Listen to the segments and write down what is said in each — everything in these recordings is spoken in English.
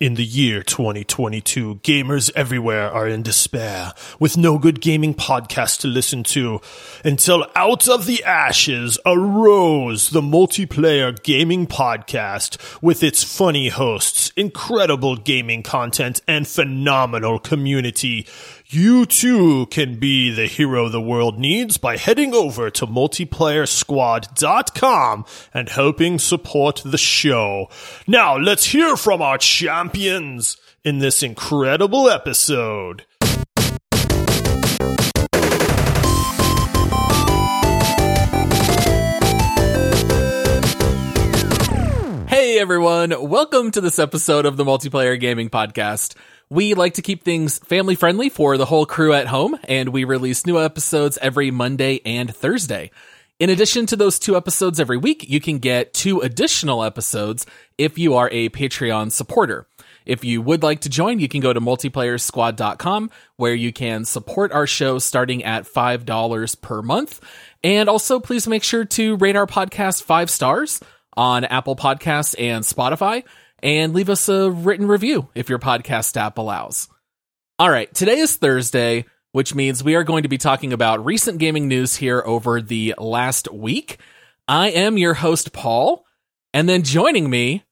In the year 2022, gamers everywhere are in despair, with no good gaming podcast to listen to, until out of the ashes arose the multiplayer gaming podcast with its funny hosts, incredible gaming content, and phenomenal community. You too can be the hero the world needs by heading over to multiplayersquad.com and helping support the show. Now let's hear from our champions in this incredible episode. Hey everyone, welcome to this episode of the Multiplayer Gaming Podcast. We like to keep things family friendly for the whole crew at home, and we release new episodes every Monday and Thursday. In addition to those two episodes every week, you can get two additional episodes if you are a Patreon supporter. If you would like to join, you can go to multiplayersquad.com where you can support our show starting at $5 per month. And also, please make sure to rate our podcast five stars on Apple Podcasts and Spotify and leave us a written review if your podcast app allows. All right, today is Thursday, which means we are going to be talking about recent gaming news here over the last week. I am your host, Paul, and then joining me.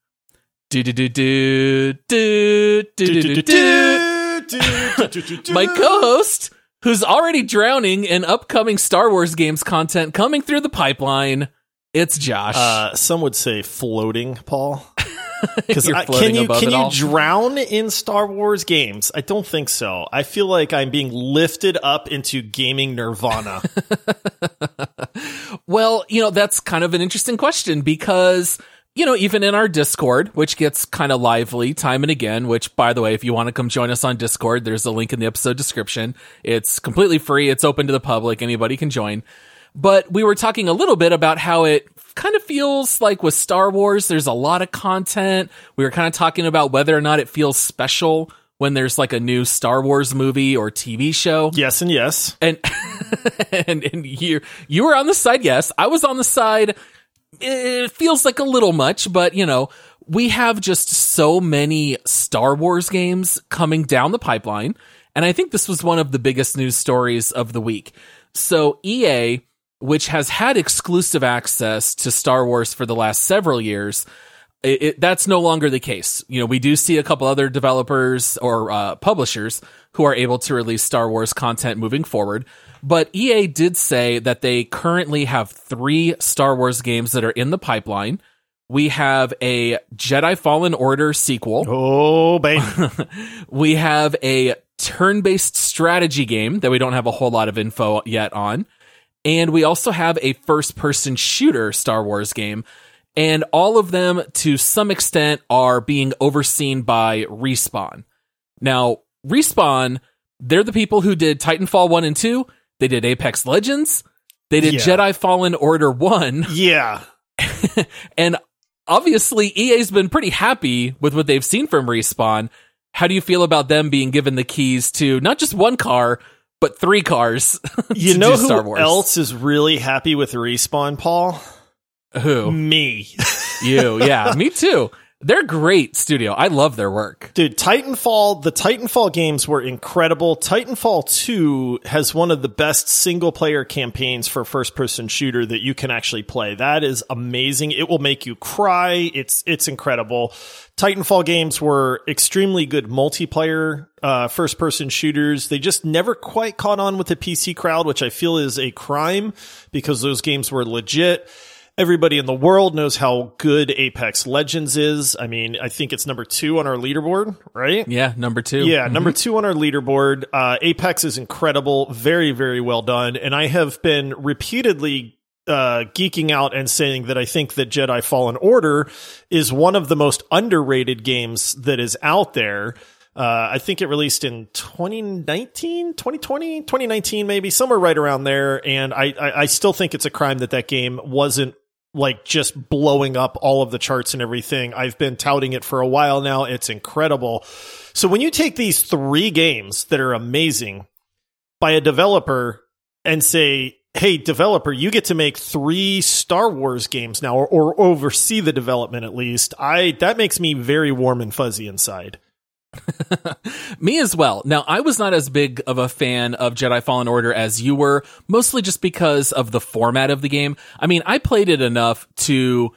My co host, who's already drowning in upcoming Star Wars games content coming through the pipeline. It's Josh. Uh, some would say floating, Paul. Because can you can you drown in Star Wars games? I don't think so. I feel like I'm being lifted up into gaming nirvana. Well, you know, that's kind of an interesting question because, you know, even in our Discord, which gets kind of lively time and again, which by the way, if you want to come join us on Discord, there's a link in the episode description. It's completely free. It's open to the public. Anybody can join. But we were talking a little bit about how it kind of feels like with Star Wars, there's a lot of content. We were kind of talking about whether or not it feels special when there's like a new Star Wars movie or TV show yes and yes. and and and you you were on the side yes i was on the side it feels like a little much but you know we have just so many star wars games coming down the pipeline and i think this was one of the biggest news stories of the week so ea which has had exclusive access to star wars for the last several years it, it, that's no longer the case. You know, we do see a couple other developers or uh, publishers who are able to release Star Wars content moving forward. But EA did say that they currently have three Star Wars games that are in the pipeline. We have a Jedi Fallen Order sequel. Oh, baby. We have a turn based strategy game that we don't have a whole lot of info yet on. And we also have a first person shooter Star Wars game. And all of them, to some extent, are being overseen by Respawn. Now, Respawn, they're the people who did Titanfall 1 and 2. They did Apex Legends. They did Yeah. Jedi Fallen Order 1. yeah. And obviously, EA's been pretty happy with what they've seen from Respawn. How do you feel about them being given the keys to not just one car, but three cars? You know who Star Wars? else is really happy with Respawn, Paul? Who? Me. You. Yeah, me too. They're great studio. I love their work. Dude, Titanfall, the Titanfall games were incredible. Titanfall 2 has one of the best single player campaigns for first person shooter that you can actually play. That is amazing. It will make you cry. It's it's incredible. Titanfall games were extremely good multiplayer uh, first person shooters. They just never quite caught on with the PC crowd, which I feel is a crime because those games were legit. Everybody in the world knows how good Apex Legends is. I mean, I think it's number two on our leaderboard, right? Yeah, number two. Yeah, number two on our leaderboard. Uh, Apex is incredible, very, very well done. And I have been repeatedly uh, geeking out and saying that I think that Jedi Fallen Order is one of the most underrated games that is out there. Uh, I think it released in 2019, 2020, 2019, maybe somewhere right around there. And I, I, I still think it's a crime that that game wasn't like just blowing up all of the charts and everything. I've been touting it for a while now. It's incredible. So when you take these three games that are amazing by a developer and say, hey, developer, you get to make three Star Wars games now, or, or oversee the development at least. I that makes me very warm and fuzzy inside. Me as well. Now, I was not as big of a fan of Jedi Fallen Order as you were, mostly just because of the format of the game. I mean, I played it enough to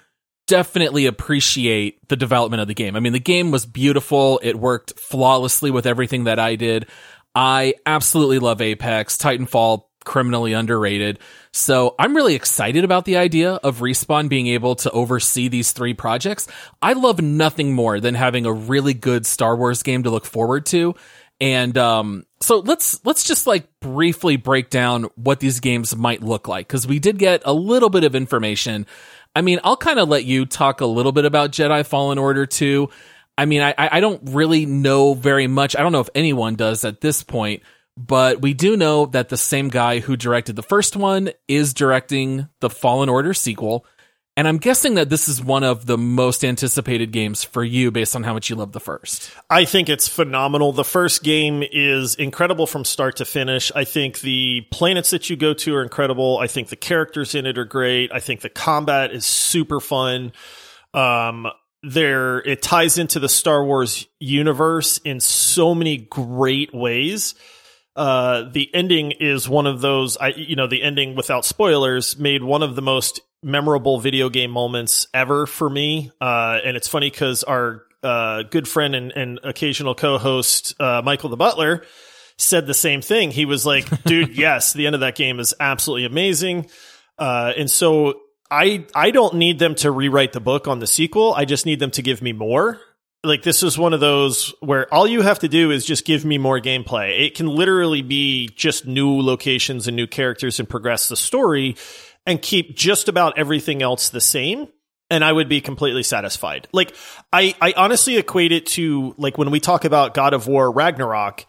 definitely appreciate the development of the game. I mean, the game was beautiful. It worked flawlessly with everything that I did. I absolutely love Apex. Titanfall criminally underrated. So I'm really excited about the idea of Respawn being able to oversee these three projects. I love nothing more than having a really good Star Wars game to look forward to. And um, so let's let's just like briefly break down what these games might look like because we did get a little bit of information. I mean, I'll kind of let you talk a little bit about Jedi Fallen Order too. I mean, I I don't really know very much. I don't know if anyone does at this point but we do know that the same guy who directed the first one is directing the Fallen Order sequel. And I'm guessing that this is one of the most anticipated games for you based on how much you love the first. I think it's phenomenal. The first game is incredible from start to finish. I think the planets that you go to are incredible. I think the characters in it are great. I think the combat is super fun. Um, there, it ties into the Star Wars universe in so many great ways uh, the ending is one of those, I, you know, the ending without spoilers made one of the most memorable video game moments ever for me. Uh, and it's funny because our, uh, good friend and, and occasional co-host, uh, Michael the Butler said the same thing. He was like, dude, yes, the end of that game is absolutely amazing. Uh, and so I, I don't need them to rewrite the book on the sequel. I just need them to give me more like this is one of those where all you have to do is just give me more gameplay. It can literally be just new locations and new characters and progress the story and keep just about everything else the same and I would be completely satisfied. Like I I honestly equate it to like when we talk about God of War Ragnarok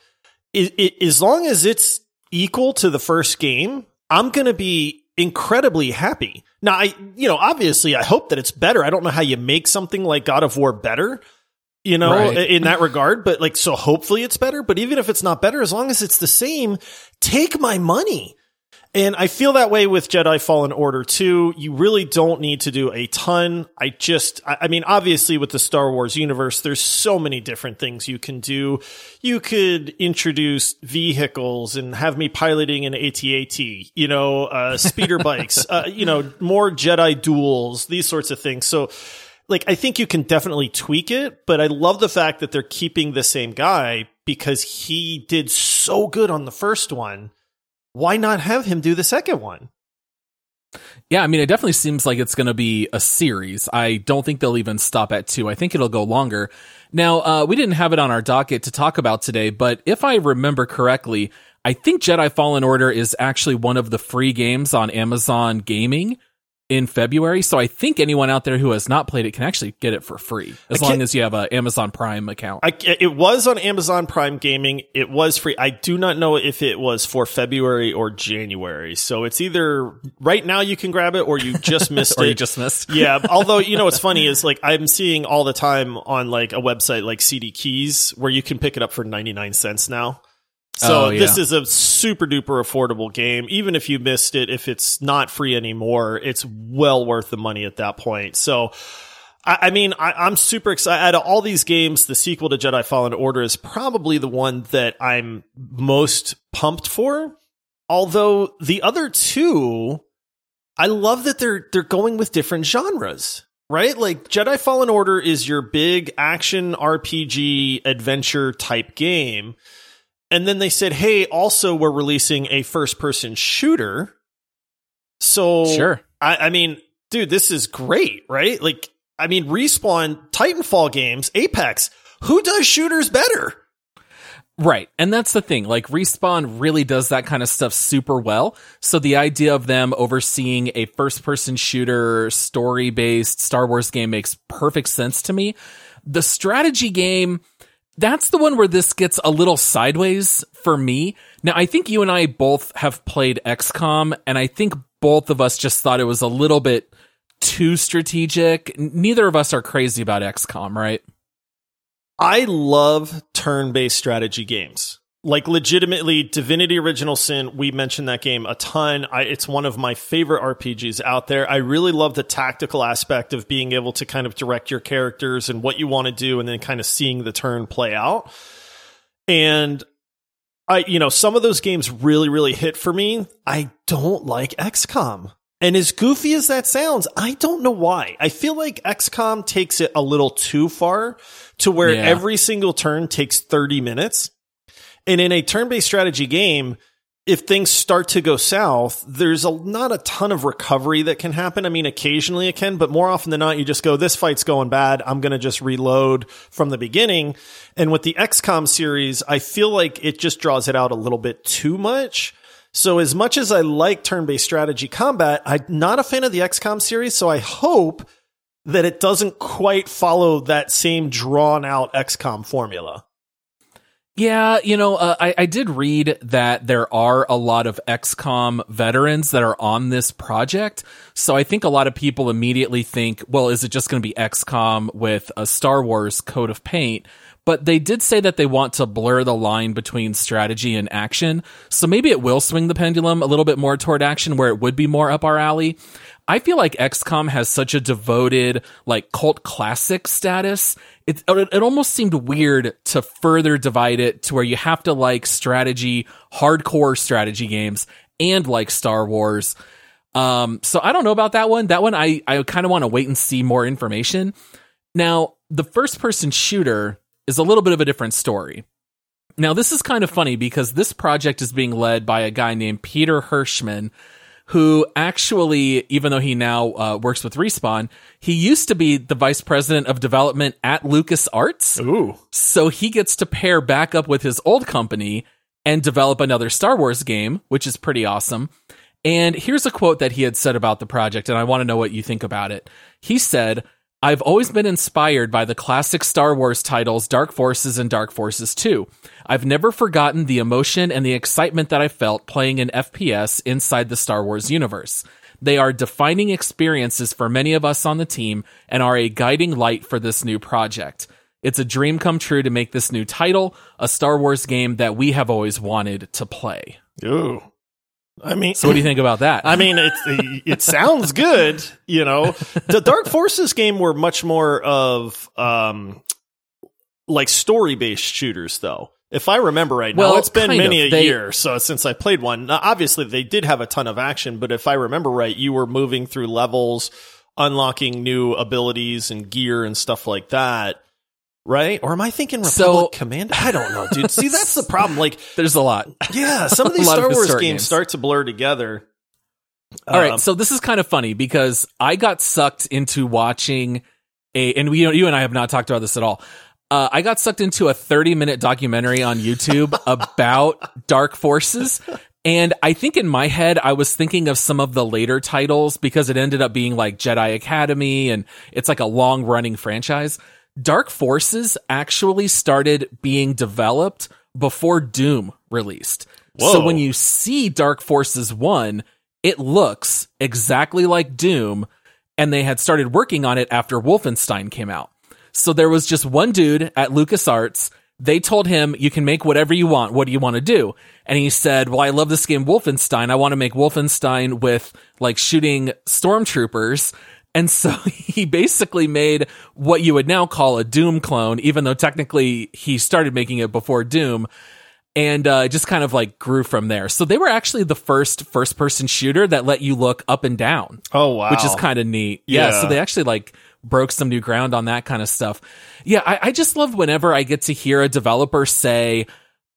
it, it, as long as it's equal to the first game, I'm going to be incredibly happy. Now I you know obviously I hope that it's better. I don't know how you make something like God of War better you know, right. in that regard. But like, so hopefully it's better. But even if it's not better, as long as it's the same, take my money. And I feel that way with Jedi Fallen Order too. You really don't need to do a ton. I just, I mean, obviously with the Star Wars universe, there's so many different things you can do. You could introduce vehicles and have me piloting an ATAT, you know, uh, speeder bikes, uh, you know, more Jedi duels, these sorts of things. So, like I think you can definitely tweak it, but I love the fact that they're keeping the same guy because he did so good on the first one. Why not have him do the second one? Yeah, I mean, it definitely seems like it's going to be a series. I don't think they'll even stop at two. I think it'll go longer. Now, uh, we didn't have it on our docket to talk about today, but if I remember correctly, I think Jedi Fallen Order is actually one of the free games on Amazon Gaming in February. So I think anyone out there who has not played it can actually get it for free as long as you have an Amazon Prime account. I, it was on Amazon Prime Gaming. It was free. I do not know if it was for February or January. So it's either right now you can grab it or you just missed or it. you just missed. yeah. Although, you know, what's funny is like I'm seeing all the time on like a website like CD Keys where you can pick it up for 99 cents now. So oh, yeah. this is a super duper affordable game. Even if you missed it, if it's not free anymore, it's well worth the money at that point. So, I, mean, I, am super excited. Out of all these games, the sequel to Jedi Fallen Order is probably the one that I'm most pumped for. Although the other two, I love that they're they're going with different genres right? Like Jedi Fallen Order is your big action RPG adventure type game. And then they said, hey, also, we're releasing a first person shooter. So, sure. I, I mean, dude, this is great, right? Like, I mean, Respawn, Titanfall games, Apex, who does shooters better? Right. And that's the thing. Like Respawn really does that kind of stuff super well. So the idea of them overseeing a first person shooter story based Star Wars game makes perfect sense to me. The strategy game, that's the one where this gets a little sideways for me. Now, I think you and I both have played XCOM, and I think both of us just thought it was a little bit too strategic. Neither of us are crazy about XCOM, right? I love turn based strategy games. Like legitimately divinity original sin we mentioned that game a ton I, it's one of my favorite rpgs out there i really love the tactical aspect of being able to kind of direct your characters and what you want to do and then kind of seeing the turn play out and i you know some of those games really really hit for me i don't like xcom and as goofy as that sounds, I don't know why. I feel like XCOM takes it a little too far to where Yeah. every single turn takes 30 minutes. And in a turn based strategy game, if things start to go south, there's a, not a ton of recovery that can happen. I mean, occasionally it can, but more often than not, you just go, this fight's going bad. I'm going to just reload from the beginning. And with the XCOM series, I feel like it just draws it out a little bit too much. So as much as I like turn-based strategy combat, I'm not a fan of the XCOM series, so I hope that it doesn't quite follow that same drawn out XCOM formula. Yeah, you know, uh, I, I did read that there are a lot of XCOM veterans that are on this project. So I think a lot of people immediately think, well, is it just going to be XCOM with a Star Wars coat of paint? But they did say that they want to blur the line between strategy and action. So maybe it will swing the pendulum a little bit more toward action where it would be more up our alley. I feel like XCOM has such a devoted, like cult classic status. It, it almost seemed weird to further divide it to where you have to like strategy, hardcore strategy games and like Star Wars. Um, so I don't know about that one. That one, I, I kind of want to wait and see more information. Now, the first person shooter is a little bit of a different story. Now, this is kind of funny because this project is being led by a guy named Peter Hirschmann, who actually, even though he now uh, works with Respawn, he used to be the vice president of development at LucasArts. Ooh. So he gets to pair back up with his old company and develop another Star Wars game, which is pretty awesome. And here's a quote that he had said about the project, and I want to know what you think about it. He said, I've always been inspired by the classic Star Wars titles Dark Forces and Dark Forces 2. I've never forgotten the emotion and the excitement that I felt playing an FPS inside the Star Wars universe. They are defining experiences for many of us on the team and are a guiding light for this new project. It's a dream come true to make this new title a Star Wars game that we have always wanted to play. Ooh. I mean, So what do you think about that? I mean, it it sounds good, you know. The Dark Forces game were much more of um like story based shooters, though. If I remember right, now Well, it's been many of. a They- year so since I played one. Now, obviously, they did have a ton of action, but if I remember right, you were moving through levels, unlocking new abilities and gear and stuff like that. Right? Or am I thinking Republic So- Command? I don't know, dude. See, that's the problem. Like, There's a lot. yeah, some of these lot of Star Wars games games. start to blur together. All right, Um, so this is kind of funny because I got sucked into watching a, and we, you and I have not talked about this at all. Uh, I got sucked into a 30 minute documentary on YouTube about Dark Forces. And I think in my head, I was thinking of some of the later titles because it ended up being like Jedi Academy and it's like a long running franchise. Dark Forces actually started being developed before Doom released. So when you see Dark Forces 1, it looks exactly like Doom, and they had started working on it after Wolfenstein came out. So there was just one dude at LucasArts. They told him, You can make whatever you want. What do you want to do? And he said, Well, I love this game Wolfenstein. I want to make Wolfenstein with like shooting stormtroopers. And so he basically made what you would now call a Doom clone, even though technically he started making it before Doom and uh, just kind of like grew from there. So they were actually the first first person shooter that let you look up and down, Oh wow, which is kind of neat. Yeah. Yeah. So they actually like broke some new ground on that kind of stuff. Yeah. I, I just love whenever I get to hear a developer say,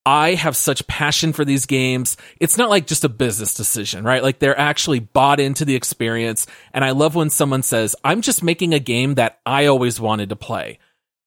I have such passion for these games. It's not like just a business decision, right? Like they're actually bought into the experience. And I love when someone says, I'm just making a game that I always wanted to play.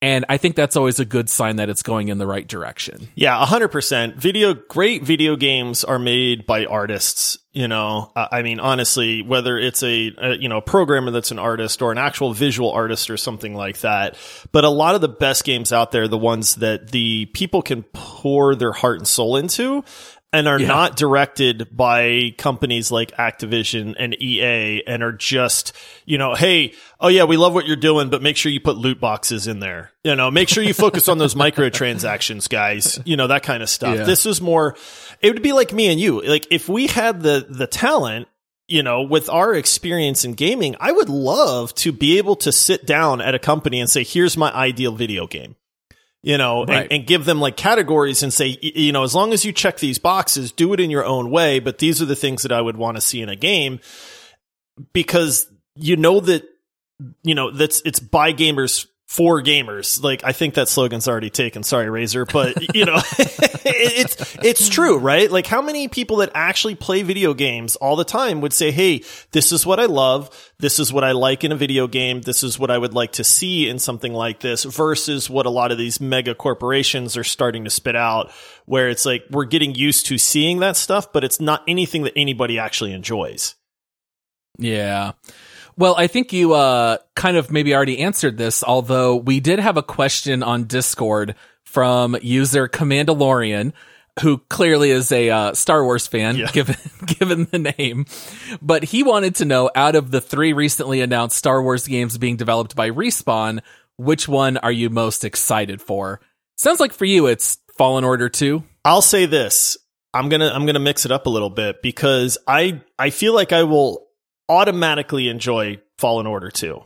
And I think that's always a good sign that it's going in the right direction. Yeah, hundred percent. Video, great video games are made by artists. You know, I mean, honestly, whether it's a, a you know programmer that's an artist or an actual visual artist or something like that. But a lot of the best games out there, the ones that the people can pour their heart and soul into, and are Yeah. not directed by companies like Activision and EA and are just, you know, hey, oh yeah, we love what you're doing, but make sure you put loot boxes in there. You know, make sure you focus on those microtransactions, guys. You know, that kind of stuff. Yeah. This is more, it would be like me and you. Like if we had the, the talent, you know, with our experience in gaming, I would love to be able to sit down at a company and say, here's my ideal video game you know, Right. and, and give them like categories and say, you know, as long as you check these boxes, do it in your own way. But these are the things that I would want to see in a game because you know that, you know, that's it's by gamers for gamers. Like I think that slogan's already taken. Sorry, Razer, but you know, it's it's true, right? Like how many people that actually play video games all the time would say, "Hey, this is what I love. This is what I like in a video game. This is what I would like to see in something like this." Versus what a lot of these mega corporations are starting to spit out, where it's like we're getting used to seeing that stuff, but it's not anything that anybody actually enjoys. Yeah. Well, I think you uh kind of maybe already answered this, although we did have a question on Discord from user Commandalorian, who clearly is a uh, Star Wars fan, Yeah. given given the name. But he wanted to know out of the three recently announced Star Wars games being developed by Respawn, which one are you most excited for? Sounds like for you it's Fallen Order 2. I'll say this. I'm gonna I'm gonna mix it up a little bit because I I feel like I will automatically enjoy Fallen Order 2.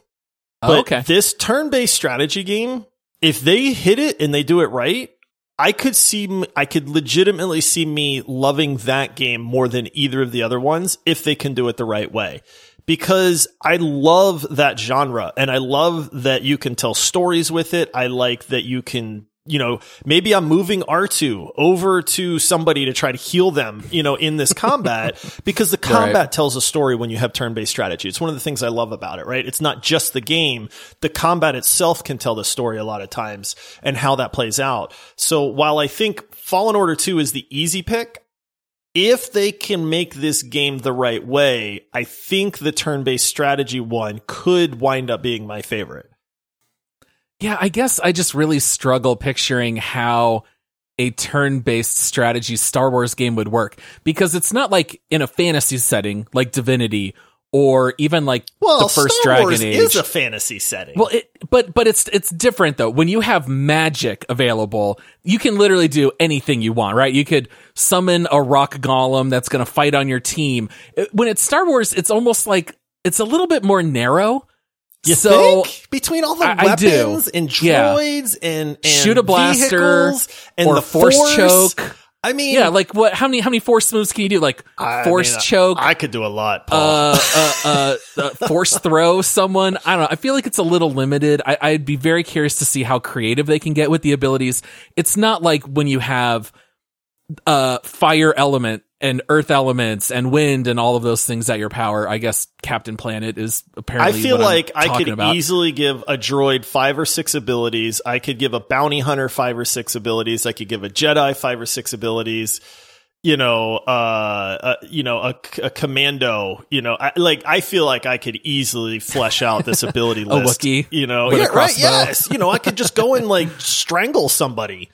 But Oh, okay. this turn-based strategy game, if they hit it and they do it right, I could see I could legitimately see me loving that game more than either of the other ones if they can do it the right way. Because I love that genre and I love that you can tell stories with it. I like that you can you know, maybe I'm moving R2 over to somebody to try to heal them, you know, in this combat because the combat Right. tells a story when you have turn-based strategy. It's one of the things I love about it, right? It's not just the game. The combat itself can tell the story a lot of times and how that plays out. So while I think Fallen Order 2 is the easy pick, if they can make this game the right way, I think the turn-based strategy one could wind up being my favorite. Yeah, I guess I just really struggle picturing how a turn-based strategy Star Wars game would work because it's not like in a fantasy setting like Divinity or even like Well, the first Star Dragon Wars Age. is a fantasy setting. well, it, but but it's it's different though. When you have magic available, you can literally do anything you want, right? You could summon a rock golem that's going to fight on your team. When it's Star Wars, it's almost like it's a little bit more narrow. You so think between all the I- I do. weapons and Yeah. droids and, and Shoot a blaster and or the force force, choke. I mean, Yeah, like what? How many how many force moves can you do? Like I force mean, choke, I could do a lot, Paul. uh, uh, uh, uh, force throw someone. I don't know. I feel like it's a little limited. I, I'd be very curious to see how creative they can get with the abilities. It's not like when you have uh fire element and earth elements and wind and all of those things at your power. I guess Captain Planet is I apparently. feel what I'm like I could about. easily give a droid five or six abilities. I could give a bounty hunter five or six abilities. I could give a Jedi five or six abilities. You know, uh, uh you know, a, a commando. You know, I, like I feel like I could easily flesh out this ability list. Wookiee you know, yeah, right? Yes, you know, I could just go and like strangle somebody.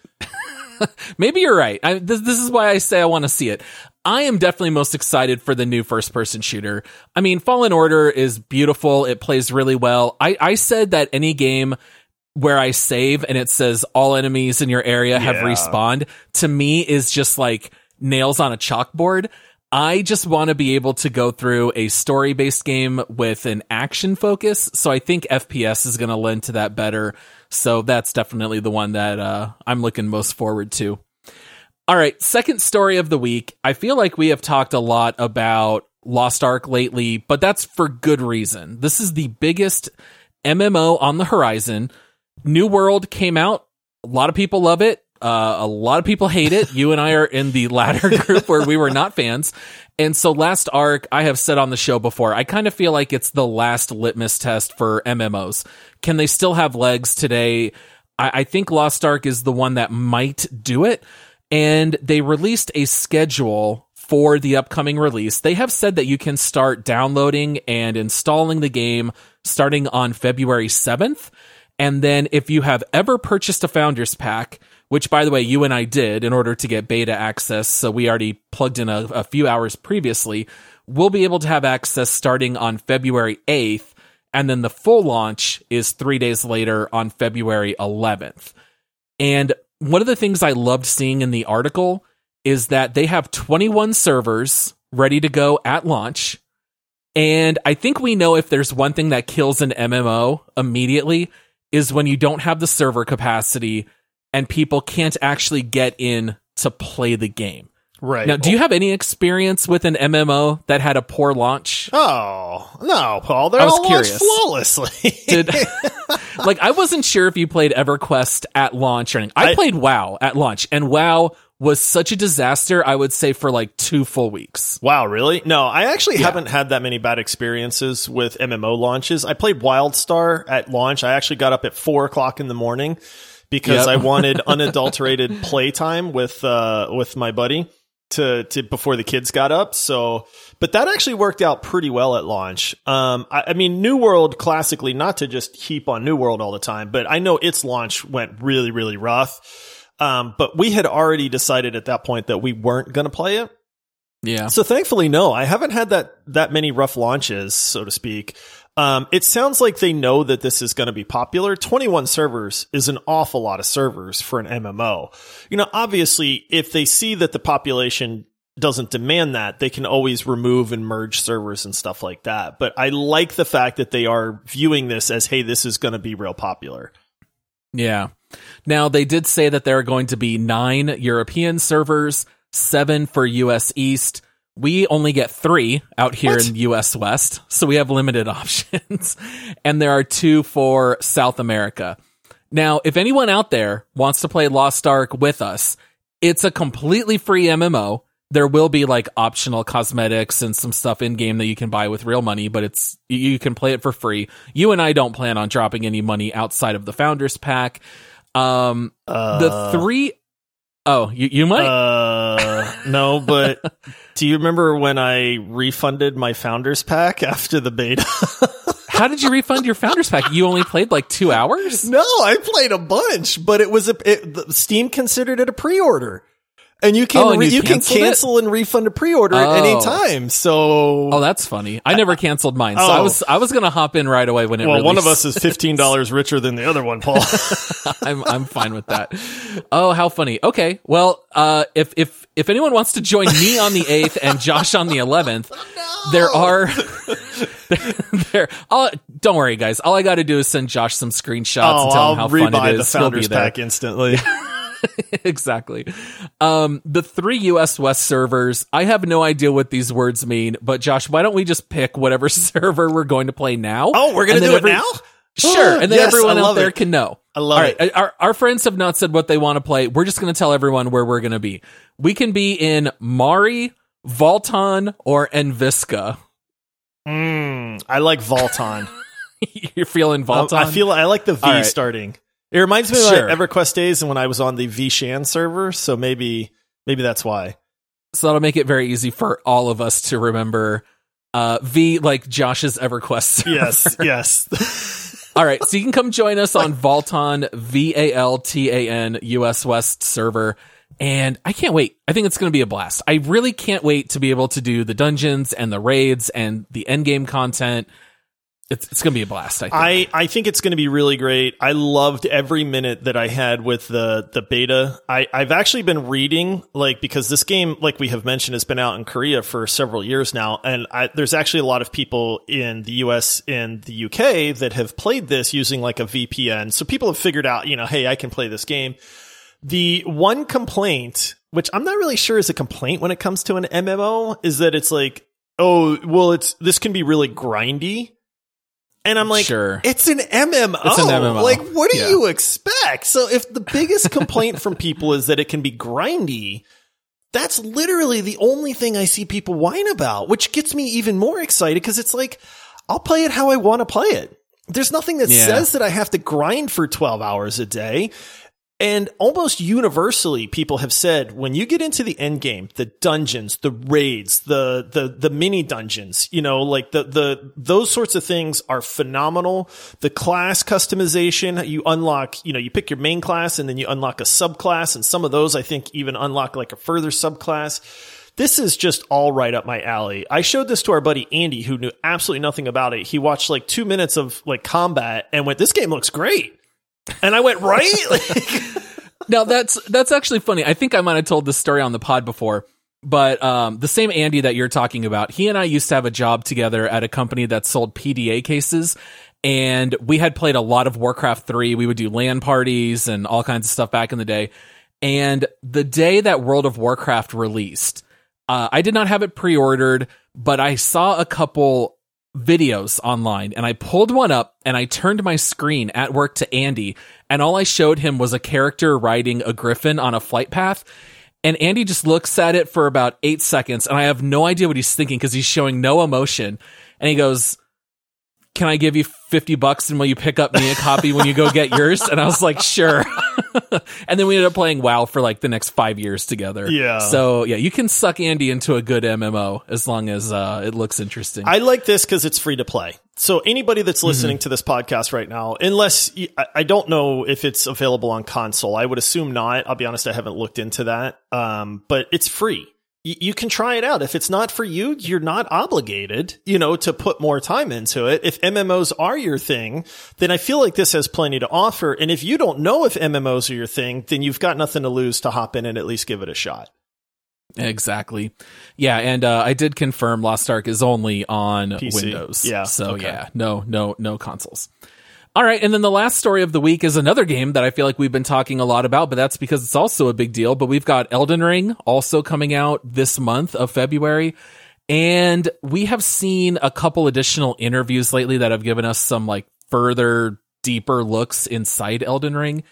Maybe you're right. I, this, this is why I say I want to see it. I am definitely most excited for the new first person shooter. I mean, Fallen Order is beautiful. It plays really well. I, I said that any game where I save and it says all enemies in your area have Yeah. respawned to me is just like nails on a chalkboard. I just want to be able to go through a story based game with an action focus. So I think FPS is going to lend to that better. So that's definitely the one that uh, I'm looking most forward to. All right, second story of the week. I feel like we have talked a lot about Lost Ark lately, but that's for good reason. This is the biggest MMO on the horizon. New World came out. A lot of people love it. Uh, a lot of people hate it. You and I are in the latter group where we were not fans. And so Lost Ark, I have said on the show before, I kind of feel like it's the last litmus test for MMOs. Can they still have legs today? I, I think Lost Ark is the one that might do it. And they released a schedule for the upcoming release. They have said that you can start downloading and installing the game starting on February 7th. And then if you have ever purchased a founder's pack, which by the way, you and I did in order to get beta access. So we already plugged in a, a few hours previously. We'll be able to have access starting on February 8th. And then the full launch is three days later on February 11th. And one of the things I loved seeing in the article is that they have 21 servers ready to go at launch. And I think we know if there's one thing that kills an MMO immediately is when you don't have the server capacity and people can't actually get in to play the game. Right. Now, do you have any experience with an MMO that had a poor launch? Oh no, Paul! They're I was all curious. flawlessly. Did like I wasn't sure if you played EverQuest at launch or anything. I, I- played WoW at launch, and WoW was such a disaster. I would say for like two full weeks. Wow, really? No, I actually haven't had that many bad experiences with MMO launches. I played WildStar at launch. I actually got up at four o'clock in the morning because Yep. I wanted unadulterated playtime with uh with my buddy to to before the kids got up. So, but that actually worked out pretty well at launch. Um, I, I mean, New World classically, not to just heap on New World all the time, but I know its launch went really really rough. Um, but we had already decided at that point that we weren't going to play it. Yeah. So thankfully, no, I haven't had that that many rough launches, so to speak. Um, it sounds like they know that this is going to be popular. 21 servers is an awful lot of servers for an MMO. You know, obviously, if they see that the population doesn't demand that, they can always remove and merge servers and stuff like that. But I like the fact that they are viewing this as, hey, this is going to be real popular. Yeah. Now they did say that there are going to be nine European servers, seven for US East. We only get three out here What? in US West, so we have limited options. and there are two for South America. Now, if anyone out there wants to play Lost Ark with us, it's a completely free MMO. There will be like optional cosmetics and some stuff in game that you can buy with real money, but it's you- you can play it for free. You and I don't plan on dropping any money outside of the founders pack. Um, the three oh you you might Uh, no, but do you remember when I refunded my founders pack after the beta? how did you refund your founders pack? You only played like two hours. no, I played a bunch, but it was a it, the, Steam considered it a pre-order. And you can Oh, and re- you you, can canceled it? cancel and refund a pre-order at Oh. any time. So Oh, that's funny. I never canceled mine, so Oh. I was I was gonna hop in right away when it. well, one of us is fifteen dollars richer than the other one, Paul. I'm I'm fine with that. Oh, how funny. Okay. Well, uh if if if anyone wants to join me on the 8th and Josh on the 11th, there are there, there I'll, don't worry guys. All I got to do is send Josh some screenshots oh, and tell I'll him how fun it is. it the is. He'll be founders there. pack instantly. exactly. Um, the three US West servers, I have no idea what these words mean, but Josh, why don't we just pick whatever server we're going to play now? oh, we're gonna do every- it now. Sure, and then Yes, everyone out there it. can know. I love All right, it. our our friends have not said what they want to play. We're just going to tell everyone where we're going to be. We can be in Mari, Valtan, or Enviska. Mm, I like Valtan. You're feeling Um, I feel I like the V right. starting. It reminds me Sure. of EverQuest days and when I was on the Veeshan server. So maybe maybe that's why. so that'll make it very easy for all of us to remember. Uh, V like Josh's EverQuest. server. Yes, yes. All right, so you can come join us on Valtan, V A L T A N US West server. And I can't wait. I think it's going to be a blast. I really can't wait to be able to do the dungeons and the raids and the endgame content. It's, it's going to be a blast. I think. I, I think it's going to be really great. I loved every minute that I had with the, the beta. I, I've actually been reading, like, because this game, like we have mentioned, has been out in Korea for several years now. And I, there's actually a lot of people in the US and the UK that have played this using like a VPN. So people have figured out, you know, hey, I can play this game. The one complaint, which I'm not really sure is a complaint when it comes to an MMO, is that it's like, oh, well, it's, this can be really grindy. And I'm like, Sure. it's an MMO. It's an MMO. Like, what do Yeah. you expect? So if the biggest complaint from people is that it can be grindy, that's literally the only thing I see people whine about, which gets me even more excited because it's like, I'll play it how I want to play it. There's nothing that Yeah. says that I have to grind for 12 hours a day. And almost universally, people have said when you get into the end game, the dungeons, the raids, the the the mini dungeons, you know, like the the those sorts of things are phenomenal. The class customization, you unlock, you know, you pick your main class and then you unlock a subclass, and some of those I think even unlock like a further subclass. This is just all right up my alley. I showed this to our buddy Andy, who knew absolutely nothing about it. He watched like two minutes of like combat and went, "This game looks great." And I went, right? Like, now that's that's actually funny. I think I might have told this story on the pod before, but um, the same Andy that you're talking about, he and I used to have a job together at a company that sold PDA cases. And we had played a lot of Warcraft 3. We would do LAN parties and all kinds of stuff back in the day. And the day that World of Warcraft released, uh, I did not have it pre ordered, but I saw a couple videos online and I pulled one up and I turned my screen at work to Andy and all I showed him was a character riding a griffin on a flight path. And Andy just looks at it for about eight seconds and I have no idea what he's thinking because he's showing no emotion. And he goes, Can I give you 50 bucks and will you pick up me a copy when you go get yours? And I was like, Sure. and then we ended up playing WoW for like the next five years together. Yeah. So yeah, you can suck Andy into a good MMO as long as uh, it looks interesting. I like this because it's free to play. So anybody that's listening mm-hmm. to this podcast right now, unless I don't know if it's available on console, I would assume not. I'll be honest, I haven't looked into that. Um, but it's free you can try it out. If it's not for you, you're not obligated, you know, to put more time into it. If MMOs are your thing, then I feel like this has plenty to offer. And if you don't know if MMOs are your thing, then you've got nothing to lose to hop in and at least give it a shot. Exactly. Yeah, and uh, I did confirm Lost Ark is only on PC. Windows. Yeah. So okay. yeah, no, no, no consoles. All right, and then the last story of the week is another game that I feel like we've been talking a lot about, but that's because it's also a big deal. But we've got Elden Ring also coming out this month of February. And we have seen a couple additional interviews lately that have given us some like further deeper looks inside Elden Ring.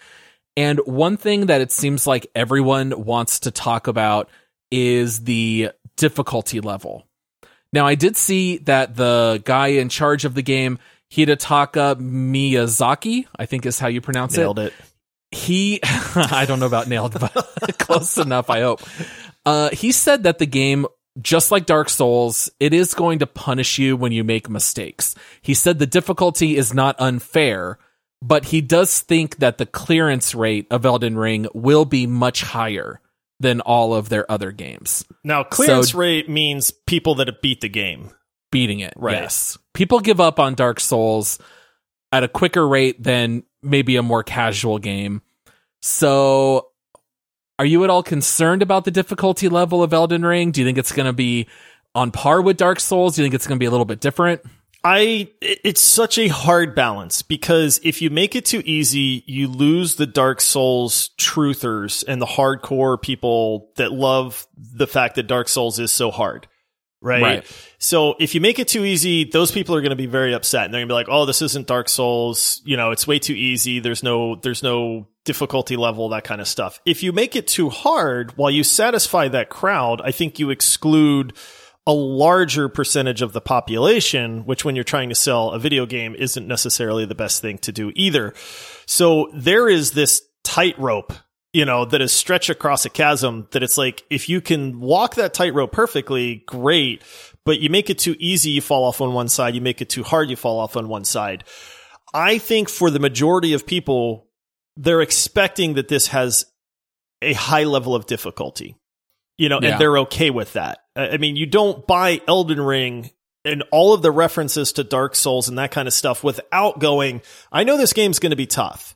And one thing that it seems like everyone wants to talk about is the difficulty level. Now, I did see that the guy in charge of the game Hidetaka Miyazaki, I think is how you pronounce nailed it. Nailed it. He, I don't know about nailed, but close enough, I hope. Uh, he said that the game, just like Dark Souls, it is going to punish you when you make mistakes. He said the difficulty is not unfair, but he does think that the clearance rate of Elden Ring will be much higher than all of their other games. Now, clearance so, rate means people that have beat the game beating it. Right. Yes. People give up on Dark Souls at a quicker rate than maybe a more casual game. So are you at all concerned about the difficulty level of Elden Ring? Do you think it's going to be on par with Dark Souls? Do you think it's going to be a little bit different? I it's such a hard balance because if you make it too easy, you lose the Dark Souls truthers and the hardcore people that love the fact that Dark Souls is so hard right? right? So if you make it too easy, those people are going to be very upset and they're going to be like, "Oh, this isn't Dark Souls, you know, it's way too easy. There's no there's no difficulty level, that kind of stuff." If you make it too hard, while you satisfy that crowd, I think you exclude a larger percentage of the population, which when you're trying to sell a video game isn't necessarily the best thing to do either. So there is this tightrope you know, that is stretched across a chasm that it's like, if you can walk that tightrope perfectly, great. But you make it too easy, you fall off on one side. You make it too hard, you fall off on one side. I think for the majority of people, they're expecting that this has a high level of difficulty, you know, yeah. and they're okay with that. I mean, you don't buy Elden Ring and all of the references to Dark Souls and that kind of stuff without going, I know this game's going to be tough.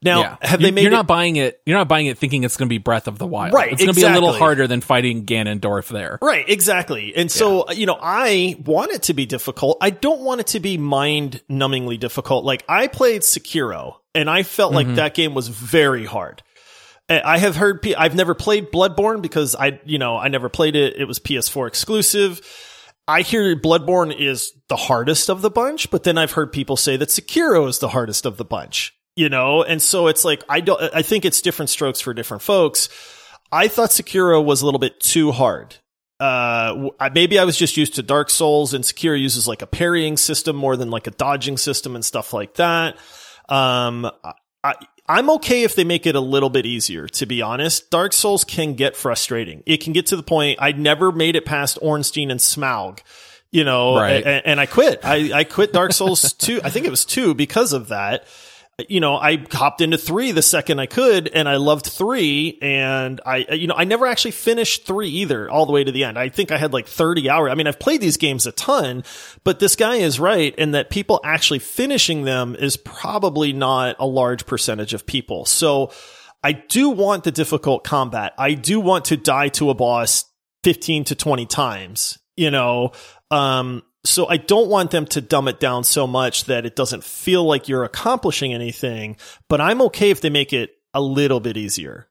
Now, yeah. have they made? You're it, not buying it. You're not buying it thinking it's going to be Breath of the Wild. Right. It's going to be a little harder than fighting Ganondorf there. Right. Exactly. And so, yeah. you know, I want it to be difficult. I don't want it to be mind numbingly difficult. Like I played Sekiro and I felt mm-hmm. like that game was very hard. I have heard, I've never played Bloodborne because I, you know, I never played it. It was PS4 exclusive. I hear Bloodborne is the hardest of the bunch, but then I've heard people say that Sekiro is the hardest of the bunch you know? And so it's like, I don't, I think it's different strokes for different folks. I thought Sekiro was a little bit too hard. Uh, maybe I was just used to Dark Souls and Sekiro uses like a parrying system more than like a dodging system and stuff like that. Um, I, I'm okay if they make it a little bit easier, to be honest. Dark Souls can get frustrating. It can get to the point I never made it past Ornstein and Smough, you know, Right. and, and I quit. I, I quit Dark Souls 2. I think it was 2 because of that. You know, I hopped into 3 the second I could and I loved 3 and I, you know, I never actually finished 3 either all the way to the end. I think I had like 30 hours. I mean, I've played these games a ton, but this guy is right in that people actually finishing them is probably not a large percentage of people. So I do want the difficult combat. I do want to die to a boss 15 to 20 times, you know, um, so I don't want them to dumb it down so much that it doesn't feel like you're accomplishing anything, but I'm okay if they make it a little bit easier.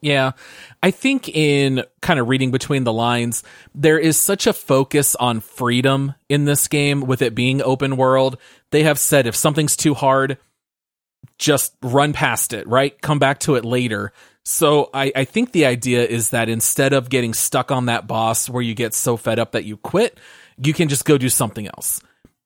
Yeah. I think in kind of reading between the lines, there is such a focus on freedom in this game with it being open world. They have said if something's too hard, just run past it, right? Come back to it later. So I, I think the idea is that instead of getting stuck on that boss where you get so fed up that you quit, you can just go do something else.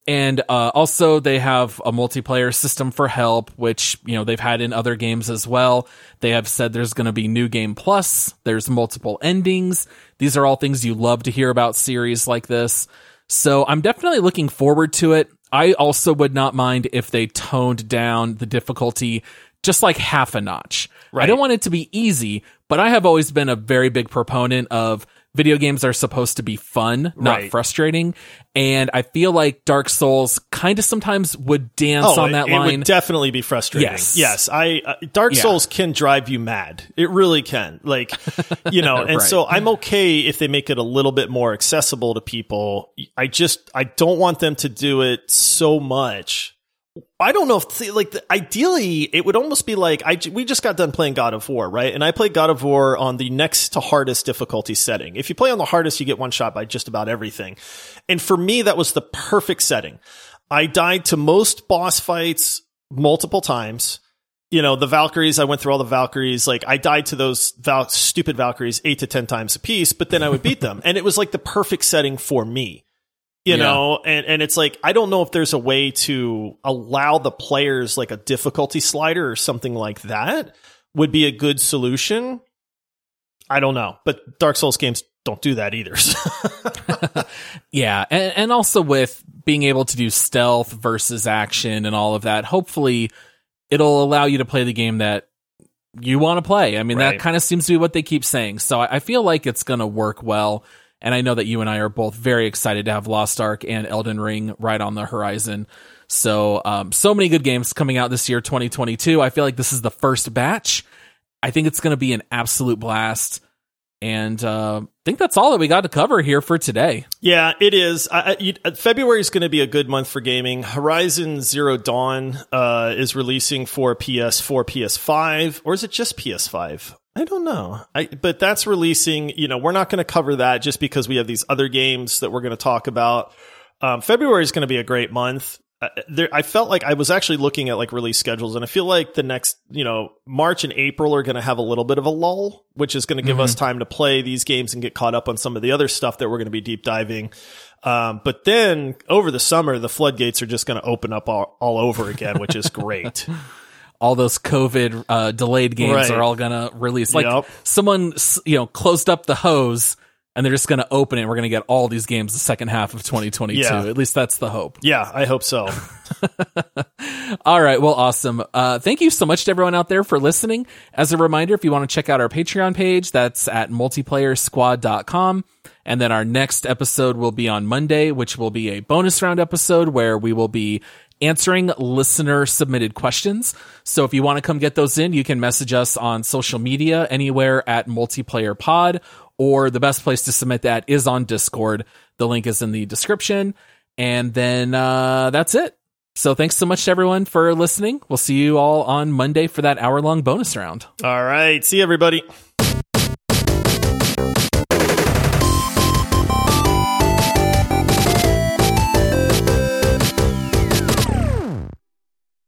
And uh, also, they have a multiplayer system for help, which you know they've had in other games as well. They have said there's going to be new game plus. There's multiple endings. These are all things you love to hear about series like this. So I'm definitely looking forward to it. I also would not mind if they toned down the difficulty just like half a notch. I don't want it to be easy, but I have always been a very big proponent of video games are supposed to be fun, not Right. frustrating. And I feel like Dark Souls kind of sometimes would dance Oh, on that it, it line. would definitely be frustrating. Yes. Yes. I, uh, Dark Yeah. Souls can drive you mad. It really can. Like, you know, and Right. so I'm okay if they make it a little bit more accessible to people. I just, I don't want them to do it so much. I don't know if see, like the, ideally it would almost be like I we just got done playing God of War, right? And I played God of War on the next to hardest difficulty setting. If you play on the hardest, you get one shot by just about everything. And for me, that was the perfect setting. I died to most boss fights multiple times. You know, the Valkyries, I went through all the Valkyries. Like, I died to those Val- stupid Valkyries eight to 10 times a piece, but then I would beat them. And it was like the perfect setting for me. You Yeah. know, and, and it's like, I don't know if there's a way to allow the players like a difficulty slider or something like that would be a good solution. I don't know, but Dark Souls games don't do that either. Yeah, and, and also with being able to do stealth versus action and all of that, hopefully it'll allow you to play the game that you want to play. I mean, Right. that kind of seems to be what they keep saying. So I, I feel like it's going to work well. And I know that you and I are both very excited to have Lost Ark and Elden Ring right on the horizon. So, um, so many good games coming out this year, 2022. I feel like this is the first batch. I think it's going to be an absolute blast. And uh, I think that's all that we got to cover here for today. Yeah, it is. Uh, February is going to be a good month for gaming. Horizon Zero Dawn uh, is releasing for PS4, PS5, or is it just PS5? I don't know. I, but that's releasing. You know, we're not going to cover that just because we have these other games that we're going to talk about. Um, February is going to be a great month. Uh, there, I felt like I was actually looking at like release schedules, and I feel like the next, you know, March and April are going to have a little bit of a lull, which is going to give us time to play these games and get caught up on some of the other stuff that we're going to be deep diving. Um, but then over the summer, the floodgates are just going to open up all, all over again, which is great. all those COVID uh, delayed games Right. are all gonna release. Like Yep. someone, you know, closed up the hose and they're just gonna open it. and We're gonna get all these games the second half of 2022. Yeah. At least that's the hope. yeah, I hope so. All right. Well, awesome. Uh, thank you so much to everyone out there for listening. As a reminder, if you want to check out our Patreon page, that's at multiplayersquad.com. And then our next episode will be on Monday, which will be a bonus round episode where we will be answering listener submitted questions. So if you want to come get those in, you can message us on social media anywhere at multiplayer pod, or the best place to submit that is on Discord. The link is in the description. And then, uh, that's it. So thanks so much to everyone for listening. We'll see you all on Monday for that hour long bonus round. All right. See everybody.